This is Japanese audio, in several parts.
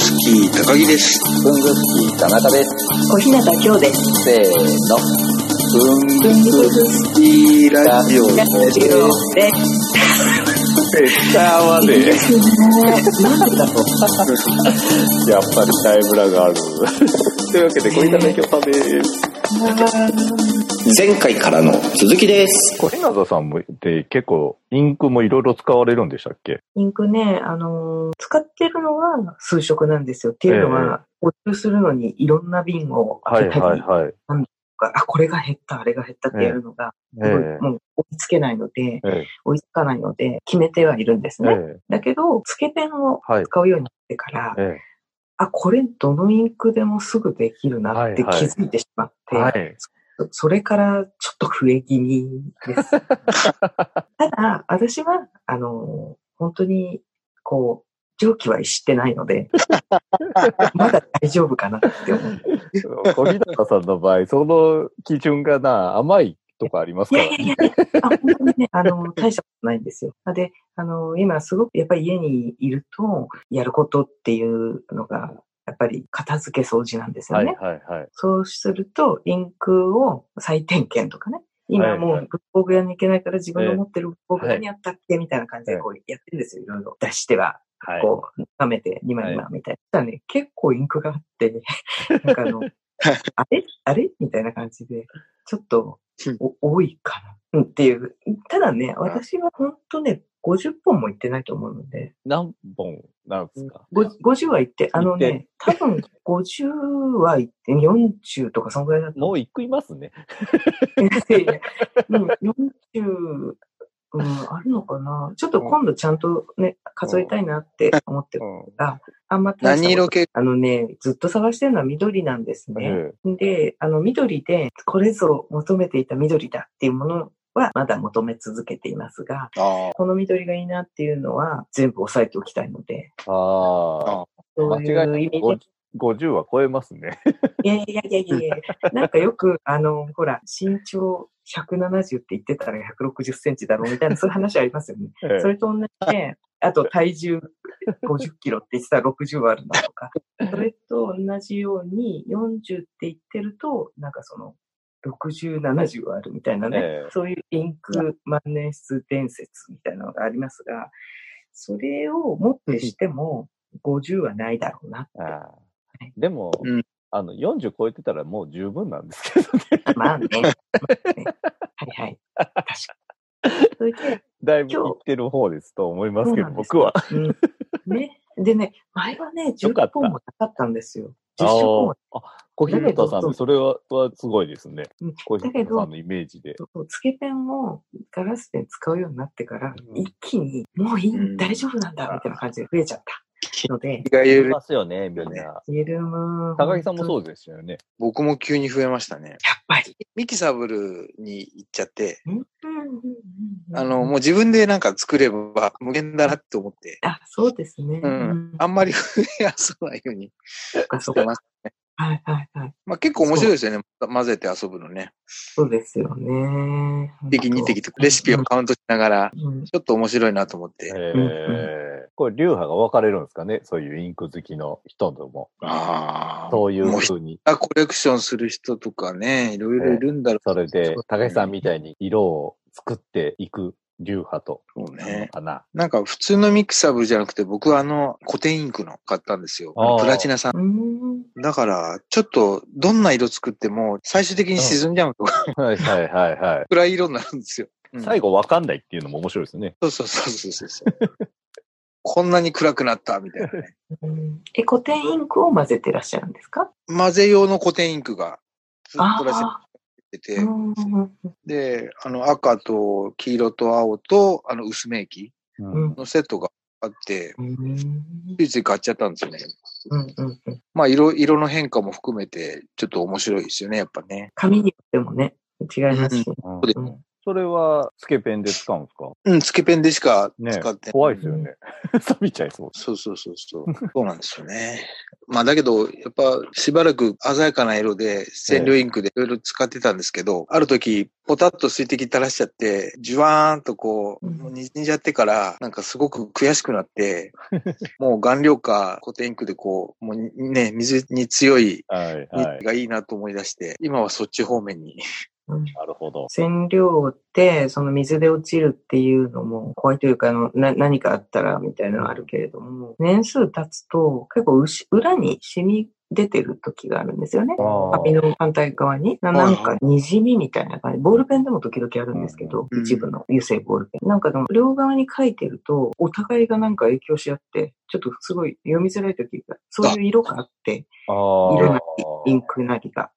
スキー高木です。文具スキー田中です。小日向京です。せーの。文具スキいいラジオラジオでー合わねいいですね。なんでだろう。え。やっぱりタイムラがある。というわけで、小板勉強さんです。前回からの続きです。小日向さんもで結構インクもいろいろ使われるんでしたっけ？インクね、あのー使ってるのは数色なんですよ。っていうのは、補充するのにいろんな瓶をはい開けたりはいはい。あ、これが減った、あれが減ったってやるのが、ええもう追いつけないので、え追いつかないので、決めてはいるんですえね。えだけど、つけペンをはい使うようになってから、ええあ、これどのインクでもすぐできるなってはいはい気づいてしまって、はい。そそれからちょっと増え気味です。ただ、私は、あの、本当に、こう、蒸気は逸してないので、まだ大丈夫かなって思う。小日向さんの場合、その基準がな、甘いとかありますいからね。やいやいや、あ本当にね、あの、大したことないんですよ。で、あの、今すごく、やっぱり家にいると、やることっていうのが、やっぱり片付け掃除なんですよはいね。はいはい。そうすると、インクを再点検とかね。今もはいう文房具屋に行けないから自分の持ってる文房具屋にあったっけ？みたいな感じでこうやってるんですよ。いろいろ出しては、はい。こう、舐めて、2枚2枚みたいな。そしたらね、結構インクがあって、なんかあの、あれ？あれ？みたいな感じで、ちょっとお多いかな。うんっていう。ただね、私は本当ね、50本もいってないと思うので、何本なんですか？ご50はいって、あのね、多分50はいって、40とかそのぐらいだともう一個いますね。うん、40、うん、あるのかな？ちょっと今度ちゃんとね、数えたいなって思ってるうん。が、あんま何色系？あのね、ずっと探してるのは緑なんですね。えで、あの緑で、これぞ求めていた緑だっていうものはまだ求め続けていますが、あこの緑がいいなっていうのは全部押さえておきたいので、えああ。そうい間違いない。う意味で50は超えますね。いやいやいやいやいやなんかよく、あの、ほら、身長170って言ってたら160センチだろうみたいな、そういう話ありますよね。ええ。それと同じで、あと体重50キロって言ってたら60はあるなとか、それと同じように40って言ってると、なんかその、60、70はあるみたいなね、ええ。そういうインク万年筆伝説みたいなのがありますが、それをもってしても50はないだろうなって。ああ。でも、うんあの、40超えてたらもう十分なんですけどね。まあね。まあねはいはい。確かに。それで、だいぶいってる方ですと思いますけど、僕は。うん。ね。でね、前はね、よかった10本もなかったんですよ。あ10色も。あ、小日向さんで、それははすごいですねうん。小日向さんのイメージで。そうつけペンをガラスペン使うようになってから、うん一気に、もういい、うん大丈夫なんだ、みたいな感じで増えちゃった。ので、が言えるいますよね、みんな。イエルム高木さんもう。そうですよね。僕も急に増えましたね。やっぱり。ミキサブルに行っちゃって、あの、もう自分でなんか作れば無限だなって思って、あ、そうですね。うん。あんまり増えやすないようにそっかそっか。してます。はいはいはい。まあ結構面白いですよね。混ぜて遊ぶのね。そうですよね。1滴2滴とレシピをカウントしながら、うんちょっと面白いなと思って。ええこれ、流派が分かれるんですかね？そういうインク好きの人とも。ああ。そういうもう風に。コレクションする人とかね、いろいろいるんだろう。それで、高木さんみたいに色を作っていく流派と。そうね。かな。なんか普通のミキサブルじゃなくて、僕はあの、古典インクの買ったんですよ。プラチナさん。うん。だから、ちょっと、どんな色作っても、最終的に沈んじゃうとか、はいはいはいはい。暗い色になるんですよ。うん最後分かんないっていうのも面白いですね。そうそうそうそうそうそう。こんなに暗くなった、みたいなね。うんえ、古典インクを混ぜてらっしゃるんですか？混ぜ用の古典インクが、ずっとプラチナあってて。で、あの、赤と黄色と青と、あの、薄め液うん。のセットがあって、うん。ついつい買っちゃったんですよね。うんうんうん。まあ、色、色の変化も含めて、ちょっと面白いですよね、やっぱね。紙によってもね、違いますし。うん。でうんそれは、つけペンで使うんですか？うん、つけペンでしかね使ってない怖いですよね。錆びちゃいそう。そうそうそうそう。そうなんですよね。まあだけど、やっぱしばらく鮮やかな色で染料インクでいろいろ使ってたんですけど、ある時、ポタッと水滴垂らしちゃって、ジュワーンとこう、うんじんじゃってから、なんかすごく悔しくなって、もう顔料か固定インクでこう、もうね、水に強いがいいなと思い出して、今はそっち方面に。うんなるほど。染料って、その水で落ちるっていうのも怖いというか、あの、な、何かあったらみたいなのあるけれども、年数経つと結構後裏に染み出てる時があるんですよね。紙の反対側に。ななんか、滲みみたいな感じ。ボールペンでも時々あるんですけど、うん一部の油性ボールペン。なんかでも、両側に書いてると、お互いがなんか影響し合って、ちょっとすごい読みづらい時が、そういう色があって。色なり、インクなりが。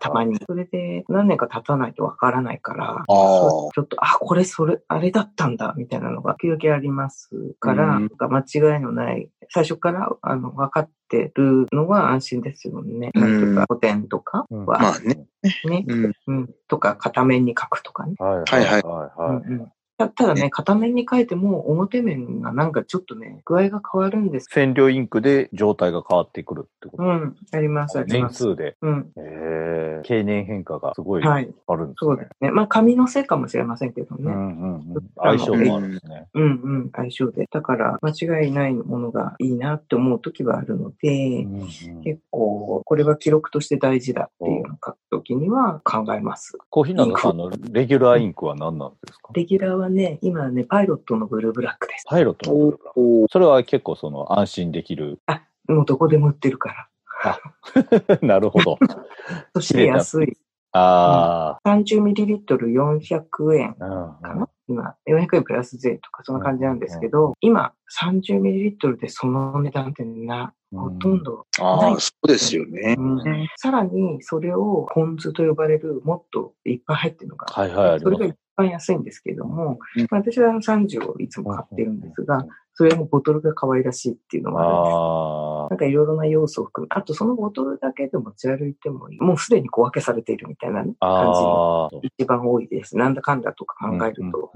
たまに。それで何年か経たないとわからないから。ちょっと、あ、これ、それ、あれだったんだ、みたいなのが時々ありますから、うん間違いのない、最初から、あの、分かってるのは安心ですよね。うんなんとか、古典とかうんは、まあね。ね、うん。うん、とか、片面に書くとかね。はいはいはいたただね、ね片面に書いても表面がなんかちょっとね、具合が変わるんです。染料インクで状態が変わってくるってことうん、あります、あり年ます。数で。うん、ええ経年変化がすごいあはい。るんですねそうです。ね。まあ、紙のせいかもしれませんけどね。うんうんうん。相性もあるんですね。うんうん、相性で。だから、間違いないものがいいなって思う時はあるので、うんうん結構、これは記録として大事だっていうのを書くときには考えます。コーヒーナドさんのレギュラーインクは何なんですか？レギュラーはね、今ね、パイロットのブルーブラックです。パイロットのブルーブラおそれは結構その安心できる。あ、もうどこでも売ってるから。なるほど。そして安い。あ 30ml400 円あ。かな、今、400円プラス税とかそんな感じなんですけど、今、30ml でその値段ってな、ほとんどああ、そうですよね。うんさらに、それをポン酢と呼ばれる、もっといっぱい入ってるのが、はいはい、ありますそれが一番安いんですけれども、うんまあ私はあの30をいつも買ってるんですが、それもボトルが可愛らしいっていうのもあるんです。あなんかいろいろな要素を含む。あとそのボトルだけで持ち歩いてもいい。もうすでに小分けされているみたいな。感じああ。一番多いです。なんだかんだとか考えると。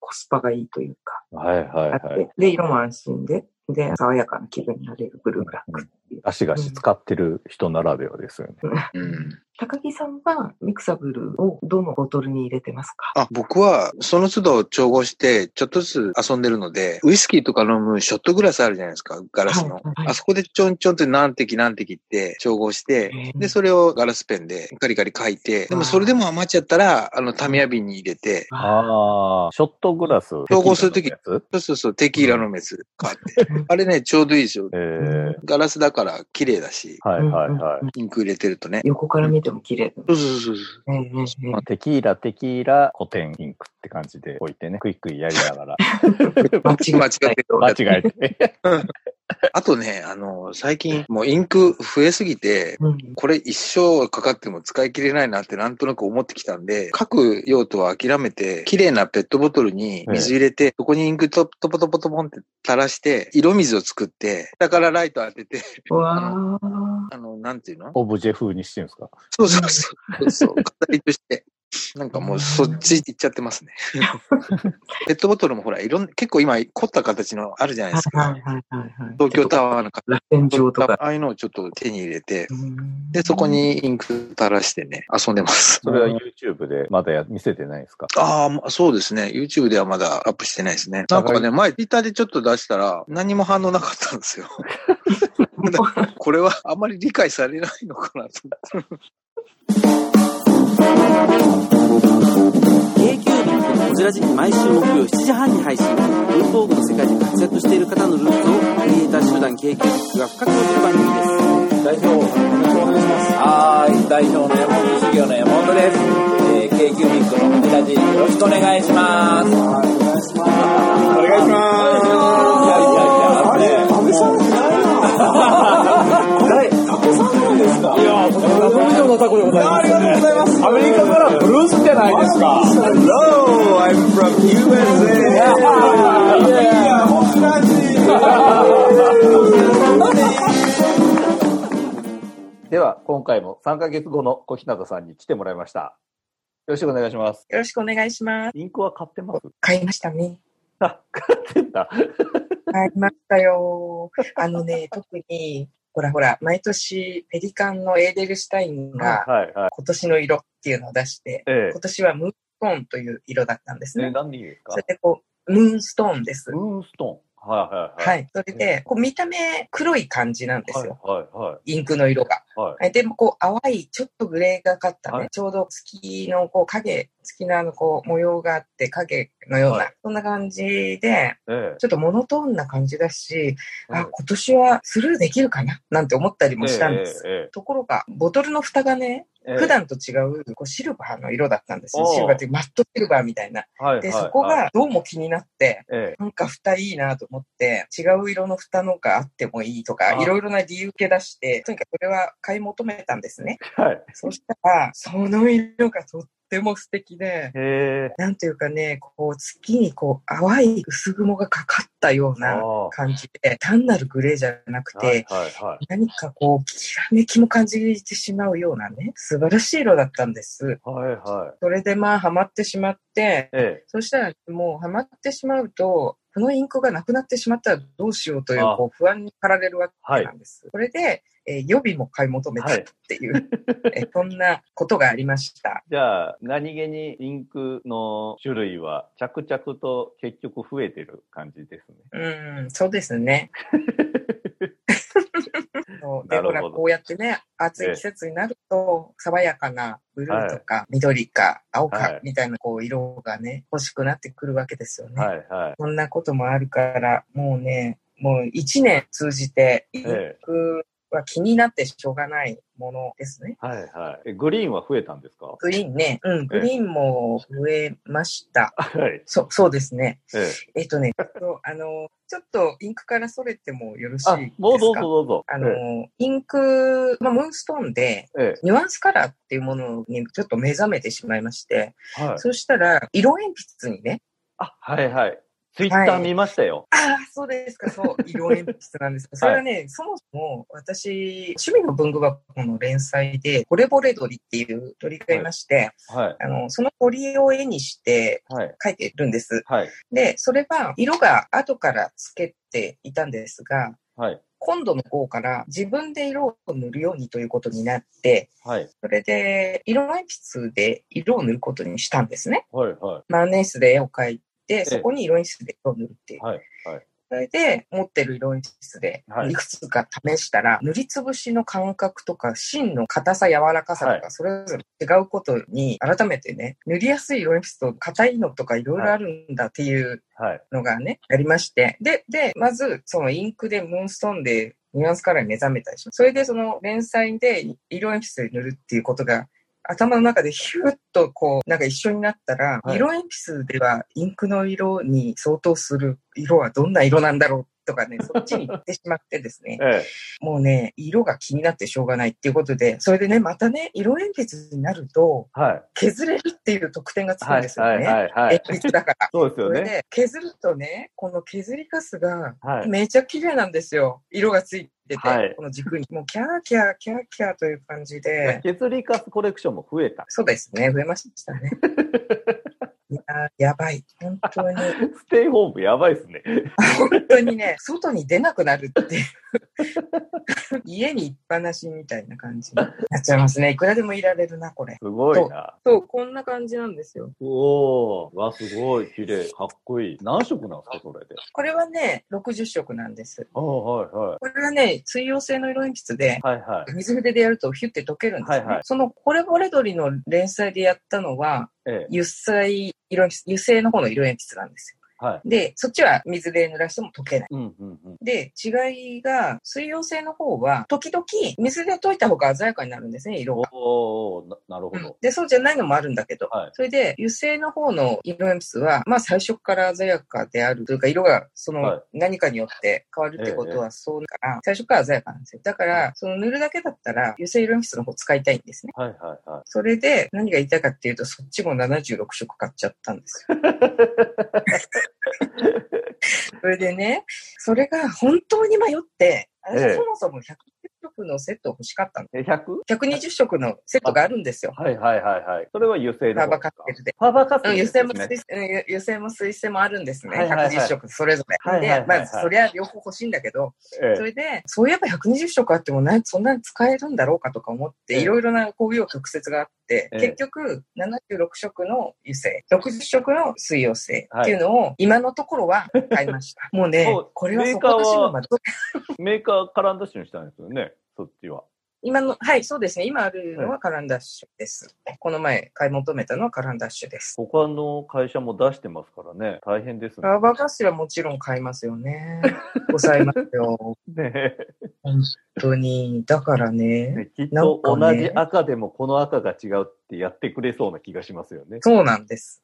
コスパがいいというか、はいはいはい。で、色も安心で、で、爽やかな気分になれるブルーブラック足がし使ってる人ならではですよね。うん。高木さんはミクサブルをどのボトルに入れてますか？あ、僕は、その都度調合して、ちょっとずつ遊んでるので、ウイスキーとか飲むショットグラスあるじゃないですか、ガラスの。はいはいあそこでちょんちょんって何滴何滴って調合して、で、それをガラスペンでカリカリ書いて、でもそれでも余っちゃったら、あの、タミヤ瓶に入れて、ああ、ショットグラス。調合するときそうそうそう、テキーラの水買って。あれね、ちょうどいいですよ。ええガラスだから綺麗だし、はいはいはい。インク入れてるとね。横から見ても綺麗だ。そうそうそうそう。えええええまあ、テキーラ、テキーラ、古典インクって感じで置いてね、クイックイやりながら、え 間違間違えて 間違えて。あとね、あの、最近もうインク増えすぎて、うんこれ一生かかっても使い切れないなってなんとなく思ってきたんで、書く用途は諦めて、綺麗なペットボトルに水入れて、そこにインクトトポトポトポンって垂らして、色水を作って、下からライト当てて、あ。あの、なんていうのオブジェ風にしてるんですかそうそうそう。そう、飾りとして。なんかもうそっち行っちゃってますね。ペットボトルもほら、いろん結構今凝った形のあるじゃないですか。はいはいはいはい。東京タワーの形螺旋状とか。ああいうのをちょっと手に入れて、うんで、そこ。にインク垂らしてね、遊んでます。それは YouTube でまだや見せてないですか？ああまあ、そうですね。YouTube ではまだアップしてないですね。なんかね、前 Twitter でちょっと出したら、何も反応なかったんですよ。これはあまり理解されないのかなと思って。k q のこちら時毎週木曜7時半に配信文房具の世界で活躍している方のルーツをクリエイター集団 k q が深く落ちる番組です代表、よろしくお願いします。はい、代表の山本修行の山本です。えー、k q ミックのこちらじ、よろしくお願いします。はい、お願いします。お願いします。今回も3ヶ月後の小日向さんに来てもらいました。ろしくお願いします。よろしくお願いします。インクは買ってます？買いましたね。あ、買ってんだ。買いましたよ。あのね、特に、ほらほら、毎年、ペリカンのエーデルシュタインがはい、はい。今年の色っていうのを出して、え今年はムーンストーンという色だったんですえ。え、ね。何でいいですか？それでこう、ムーンストーンです。ムーンストーン。はいはいははい。い。それで、こう見た目黒い感じなんですよ。はいはインクの色が。いはい。はい。でもこう淡い、ちょっとグレーがかったね、はい。ちょうど月のこう影、月のあのこう模様があって影のような、はい。そんな感じで、ええ。ちょっとモノトーンな感じだし、ええあ、今年はスルーできるかな？なんて思ったりもしたんです。ええところが、ボトルの蓋がね、ええ普段と違うこうシルバーの色だったんですよ。シルバーっていうマットシルバーみたいな。で、そこがどうも気になって、えなんか蓋いいなと思って、違う色の蓋のがあってもいいとか、あいろいろな理由付け出して、とにかくそれは買い求めたんですね。え。はい。そしたら、その色がとっても素敵で。なんていうかね、こう月にこう淡い薄雲がかかったようなあ感じで、単なるグレーじゃなくて、はいはいはい。何かこう、きらめきも感じてしまうようなね、素晴らしい色だったんです。はいはい。それでまあ、ハマってしまって、ええ。そしたらもうハマってしまうと、このインクがなくなってしまったらどうしようというあこう不安に駆られるわけなんです。それで、えー予備も買い求めたっていう、えーそんなことがありました。じゃあ、何気にインクの種類は着々と結局増えてる感じですね。うん、そうですね。で、ほら、こうやってね、暑い季節になると、爽やかなブルーとか、緑か、青かはい、みたいな、こう、色がね、欲しくなってくるわけですよね。はいはい。そんなこともあるから、もうね、もう一年通じて、インえクは気になってしょうがないものですね。はいはい。えグリーンは増えたんですか？グリーンね、うん、グリーンも増えました。はい。そう、そうですね。ええ。えっとね、あの、ちょっとインクからそれてもよろしいあですか、もうどうぞどうぞ。あの、インク、まあ、ムーンストーンで、ええ、ニュアンスカラーっていうものにちょっと目覚めてしまいまして、ええ。はい。そしたら、色鉛筆にね、あ、はいはい。ツイッター見ましたよ。ああ、そうですか、そう、色鉛筆なんです。それはね、そもそも私、趣味の文具箱の連載で、惚れ惚れ鳥っていう鳥がいまして、はい。あの、その鳥を絵にしてはい。描いてるんです。はい。で、それは色が後からつけていたんですが、はい。今度の方から自分で色を塗るようにということになって、はい。それで色鉛筆で色を塗ることにしたんですね。はい。は万年筆で絵を描いそこに色鉛筆で色を塗るっていうい。。はい。はい。それで持ってる色鉛筆ではいいくつか試したら、塗りつぶしの感覚とか芯の硬さ柔らかさとはいかそれぞれ違うことに改めてね塗りやすい色鉛筆と硬いのとかいろいろあるんだっていうはい。のがね、ありましてででまずそのインクでムーンストーンでニュアンスカラーに目覚めたりしますそれでその連載で色鉛筆で塗るっていうことが頭の中でヒュッとこう、なんか一緒になったら、はい色鉛筆ではインクの色に相当する色はどんな色なんだろうとかね、そっちに行ってしまってですね、ええ。もうね、色が気になってしょうがないっていうことで、それでね、またね、色鉛筆になると、はい。削れるっていう特典がつくんはい。ですよね。はい。はい。はい。鉛筆だから。そうですよね。削るとね、この削りカスがはい。めちゃ綺麗なんですよ。色がついてて、はいこの軸に。もうキャーキャーキャーキャーという感じで、削りカスコレクションも増えた。そうですね、増えましたね。いやばい。本当に。ステイホームやばいですね。本当にね、外に出なくなるっていう。家にいっぱなしみたいな感じになっちゃいますね。いくらでもいられるな、これ。すごいな。そう、こんな感じなんですよ。おー。わ、すごい。綺麗。かっこいい。何色なんですか、それで？これはね、60色なんです。ああ、はい、はい。これはね、水溶性の色鉛筆で、はい、はい。水筆でやるとヒュッて溶けるんですよ、ねはいはいそのこれぼれ鳥の連載でやったのは、ええ。油彩色鉛筆、油性の方の色鉛筆なんですよ。はい。で、そっちは水で濡らしても溶けない。うん、うん、うん。で、違いが、水溶性の方は、時々水で溶いた方が鮮やかになるんですね、色が。おー、ななるほど。で、そうじゃないのもあるんだけど、はいそれで、油性の方の色鉛筆は、まあ最初から鮮やかであるというか、色がそはいの何かによって変わるってことはそうだから、最初から鮮やかなんですよ。だから、その塗るだけだったら、油性色鉛筆の方使いたいんですね。はい、はい、はい。それで、何が言いたいかっていうと、そっちも76色買っちゃったんですよ。それでね、それが本当に迷って、私ええ。そもそも100のセット欲しかったの。え、100? 120色のセットがあるんですよ。はいはいはいはい。それは油性のファーバーカステルで。ファーバーカステうん、ルね性も水、うん油性も水性もあるんですね。はいはいはい120色それぞれ。はいはいはいはいで、まあ、そりゃ両方欲しいんだけど、えそれで、そういえば120色あってもな、そんなに使えるんだろうかとか思って、ええいろいろな工業曲折があって、ええ結局、76色の油性、60色の水溶性はいっていうのを、今のところは買いました。もうねこれはそこの島まで。メーカーカランダッシュにしたんですよね、そっちは。今の、はい、そうですね。今あるのはカランダッシュです。この前買い求めたのはカランダッシュです。他の会社も出してますからね、大変ですね。ラバーガスはもちろん買いますよね。抑えますよ。ね本当に。だからね。ねきっなと同じ赤でもこの赤が違うってやってくれそうな気がしますよね。そうなんです。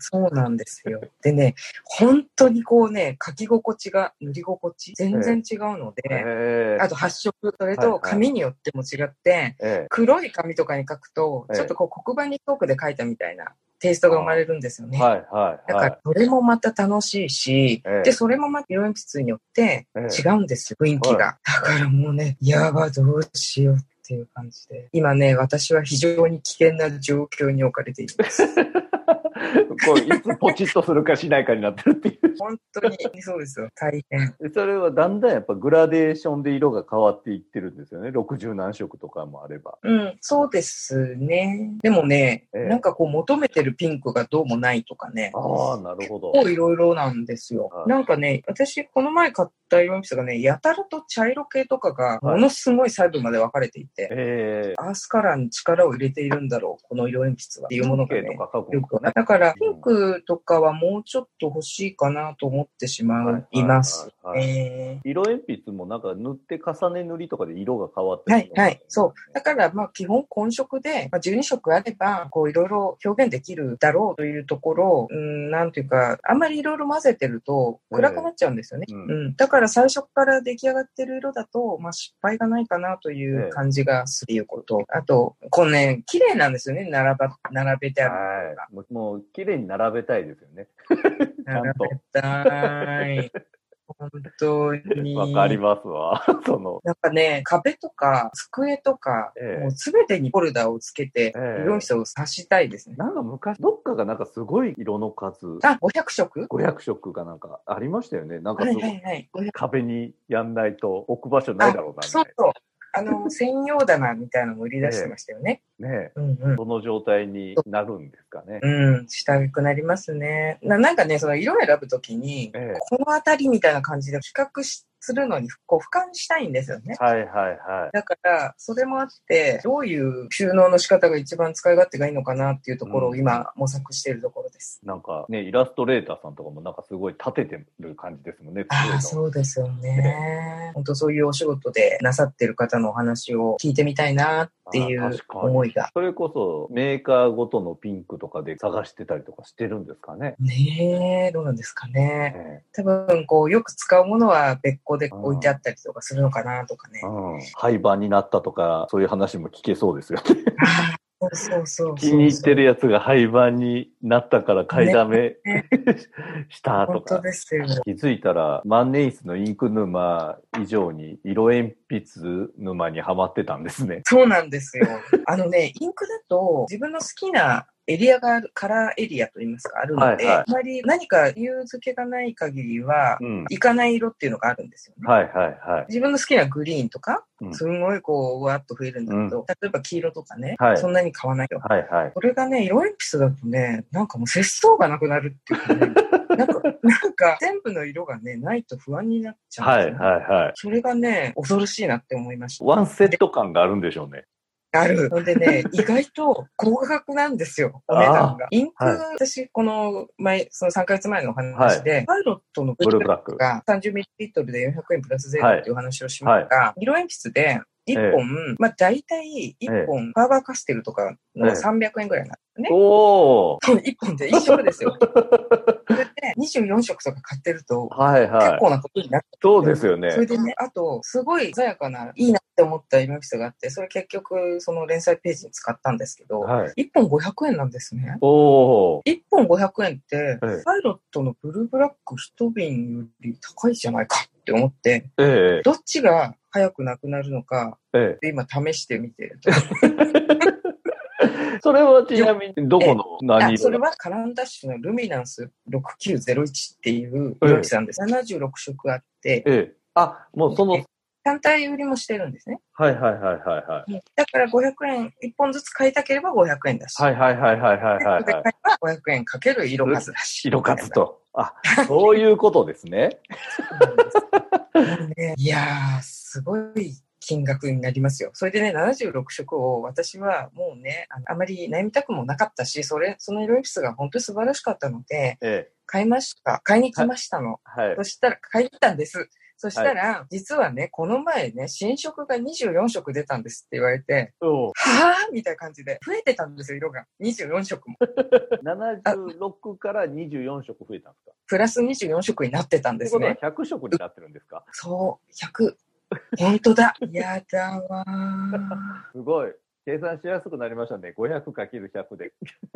そうなんですよ。でね、本当にこうね、書き心地が、塗り心地、全然違うので、ええあと発色、それはいはいと紙によっても違って、ええ黒い紙とかに書くと、ええちょっとこう黒板にトークで書いたみたいなテイストが生まれるんですよね。はいはいはだから、それもまた楽しいし、ええで、それもまた色鉛筆によってええ違うんですよ、雰囲気が。はだからもうね、やば、どうしようっていう感じで。今ね、私は非常に危険な状況に置かれています。い。こういつポチッとするかしないかになってるっていう。本当にそうですよ。大変。でそれはだんだんやっぱグラデーションで色が変わっていってるんですよね。60何色とかもあれば。うん、そうですね。でもね、ええなんかこう求めてるピンクがどうもないとかね。ああ、なるほど。結構いろいろなんですよは。いなんかね、私この前買った色鉛筆がね、やたらと茶色系とかがものすごい細部まで分かれていて、ええアースカラーに力を入れているんだろう、この色鉛筆は。っていうものがね。よくのかね。だから、ピンクとかはもうちょっと欲しいかなと思ってしまう、います。色鉛筆もなんか塗って重ね塗りとかで色が変わってはい、はい、そう。だから、まあ、基本混色で、まあ、12色あれば、こう、いろいろ表現できるだろうというところ、うん、なんていうか、あんまりいろいろ混ぜてると、暗くなっちゃうんですよね。ええううんん。だから、最初から出来上がってる色だと、まあ、失敗がないかなという感じがするいうこと。あと、このね、綺麗なんですよね、並ば、並べてあるのがはい。もう、もう綺麗に並べたいですよね。ちゃんと並べたい。本当に。わかりますわ。その、なんかね、壁とか机とか、ええもうすべてにフォルダをつけて、ええ色鉛筆を刺したいですね。なんか昔、どっかがなんかすごい色の数、あ、500色？500色かなんかありましたよね。なんかはいすごい、はいはい。500壁にやんないと置く場所ないだろうな、みたいうそそう。あの、専用棚みたいなのも売り出してましたよね。な。ねうんうん。その状態になるんですかね。うん、したくなりますね。ななんかね、その色を選ぶときに、ええこのあたりみたいな感じで比較しするのに、こう、俯瞰したいんですよね。はいはいはい。だから、それもあって、どういう収納の仕方が一番使い勝手がいいのかなっていうところを今模索しているところです。なんかね、イラストレーターさんとかもなんかすごい立ててる感じですもんね。あそうですよね。本当そういうお仕事でなさってる方のお話を聞いてみたいなっていう思いが。それこそメーカーごとのピンクとかで探してたりとかしてるんですかね。ねえ、どうなんですかね。え多分、こう、よく使うものは別個で置いてあったりとかするのかなとかね。廃盤になったとか、そういう話も聞けそうですよね。そうそう。気に入ってるやつが廃盤になったから買いだめ、ねしたと本当か。ですよ。気づいたら万年筆のインク沼以上に色鉛筆沼にはまってたんですね。そうなんですよ。あのね、インクだと自分の好きなエリアがある、カラーエリアといいますか、あるので、はいはいあまり何か理由付けがない限りは、うん。いかない色っていうのがあるんですよね。はいはいはい。自分の好きなグリーンとか、うんすんごいこう、わーっと増えるんだけど、例えば黄色とかね、はいそんなに買わないよ。はいはい。これがね、色鉛筆だとね、なんかもう節操がなくなるっていうかね、なんか、なんか全部の色がね、ないと不安になっちゃうんはいはいはい。それがね、恐ろしいなって思いました。ワンセット感があるんでしょうね。ある。のでね、意外と高価格なんですよ、お値段が。インク、はい私、この前、その3ヶ月前のお話で、パイロットのブルーブラック。が 30ml で400円プラスゼロっていう話をしました。が、色鉛筆で1本、まあ大体1本、ファーバーカステルとかのええ300円ぐらいなんですね。おー1本で1色ですよ。それで24色とか買ってると、はいはい結。構なことになってそうですよねそ。れでね、あと、すごい鮮やかな、いいなって思った色鉛筆があって、それ結局、その連載ページに使ったんですけど、はい。1本500円なんですね。おー。1本500円って、ええパイロットのブルーブラック一瓶より高いじゃないかって思って、ええどっちが早くなくなるのか、えで今試してみてると。え。それはちなみに、どこの何あそれ色はカランダッシュのルミナンス6901っていう色木さんです。76色あって、ええ。あ、もうその、単体売りもしてるんですね。はいはいはいはいはい。だから500円、1本ずつ買いたければ500円だし。はいはいはいはいはいはいではい。買えば500円かける色数だし。色数と。あ、そういうことですね。もうねいやー、すごい金額になりますよ。それでね、76色を私はもうね、あまり悩みたくもなかったし、それ、その色鉛筆が本当に素晴らしかったので、ええ。買いました。買いに来ましたの。はいそ。したら、買いに来たんです。そしたら、実はね、この前ね、新色が24色出たんですって言われて、はぁみたいな感じで、増えてたんですよ、色が。24色も。76から24色増えたんですか？プラス24色になってたんですってことはね。100色になってるんですか？そう、100。本当だ。やだわー。すごい。計算しやすくなりましたね。500×100 で。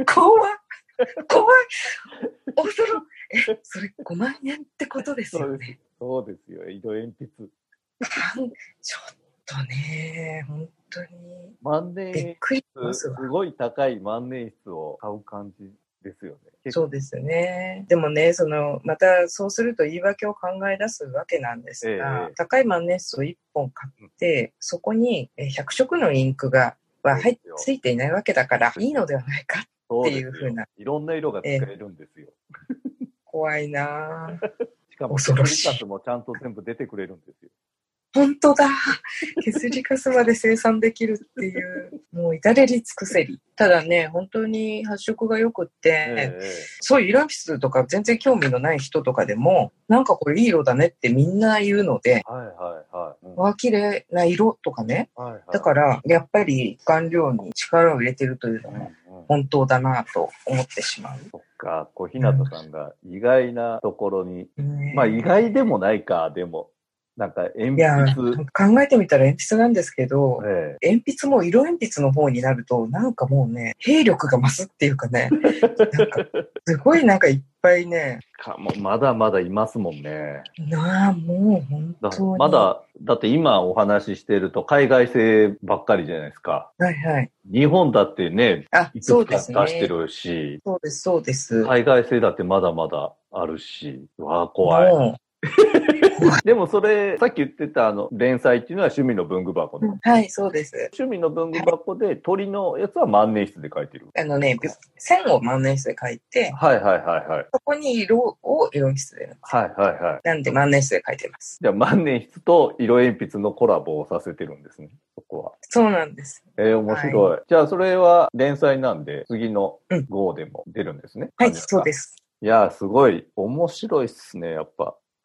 怖い怖い恐ろえ、それ5万円ってことですよね。そうですよ。色鉛筆。ちょっとね、本当に。万年びっくりします。ごい高い万年筆を買う感じですよね。そうですね。でもね、その、またそうすると言い訳を考え出すわけなんですが、ええ高い万年筆を1本買って、そこにえ100色のインクが、は入ついていないわけだから、いいのではないか。っていう風ないろんな色が使えるんですよ。怖いなぁ。しかも、恐ろしい削りカスもちゃんと全部出てくれるんですよ。本当だ。削りカスまで生産できるっていう、もう至れり尽くせり。ただね、本当に発色が良くって、ええそういう色鉛筆とか全然興味のない人とかでも、なんかこれいい色だねってみんな言うので、はいはいはい。うん綺麗な色とかね。はいはいだから、やっぱり顔料に力を入れてるというのうんうんも本当だなと思ってしまう。そっか、小日向さんが意外なところに、ねまあ意外でもないか、でも、なんか鉛いや、筆、考えてみたら鉛筆なんですけど、え鉛筆も色鉛筆の方になると、なんかもうね、兵力が増すっていうかね、なんか、すごいなんかいっぱいね、えかもまだまだいますもんね。なあ、もう本だ当に。ま。だ、だって今お話ししてると海外製ばっかりじゃないですか。はいはい。日本だってね、あ、いくつか。出してるし、そうです、そうです。海外製だってまだまだあるし、うわあ、怖い。も でもそれ、さっき言ってたあの、連載っていうのは趣味の文具箱うの。はい、そうです。趣味の文具箱で鳥のやつは万年筆で書いてる。あのね、線を万年筆で書いて、はいはいはいはい。そこに色を色鉛筆で。はいはいはい。なんで万年筆で書いてます。じゃあ万年筆と色鉛筆のコラボをさせてるんですね。そこは。そうなんです。えー、面白い。じゃあそれは連載なんで、次のうん号でも出るんですね？。はい、そうですす。いやー、すごい面白いっすね、やっぱ。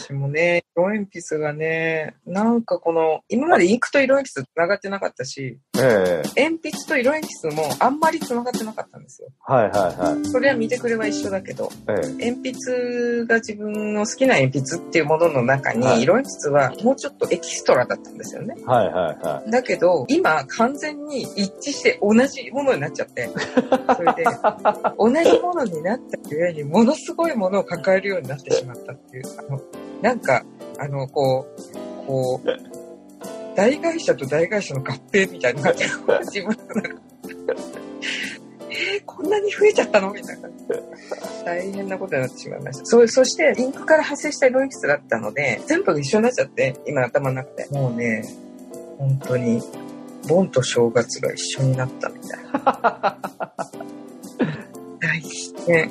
私もね、色鉛筆がね、なんかこの、今までインクと色鉛筆繋がってなかったし、ええ鉛筆と色鉛筆もあんまり繋がってなかったんですよ。はいはいはい。それは見てくれは一緒だけど、ええ鉛筆が自分の好きな鉛筆っていうものの中に、はい色鉛筆はもうちょっとエキストラだったんですよね。はいはいはだけど、今完全に一致して同じものになっちゃって、それで、同じものになったゆえに、ものすごいものを抱えるようになってしまったっていう、あの、なんか、あの、こう、こう、大会社と大会社の合併みたいな感じの自分の中えー、こんなに増えちゃったの？みたいな感じで。大変なことになってしまいました。そそして、インクから発生した色鉛筆だったので、全部が一緒になっちゃって、今頭の中で。もうね、本当に、盆と正月が一緒になったみたいな。大変。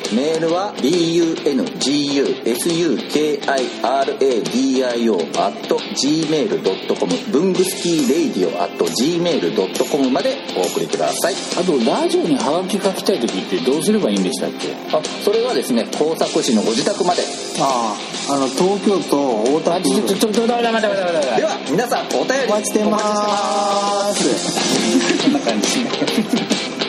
メールは bungusukiradio.gmail.com ブングスキーレイディオ .gmail.com までお送りください。あとラジオにハガキ書きたい時ってどうすればいいんでしたっけ？あそれはですね工作士のご自宅まで。あああの東京都大田区。ちょちょちょちょ待て待て待て待て。では皆さんお便り。お待ちしてまーす。こんな感じ。ですね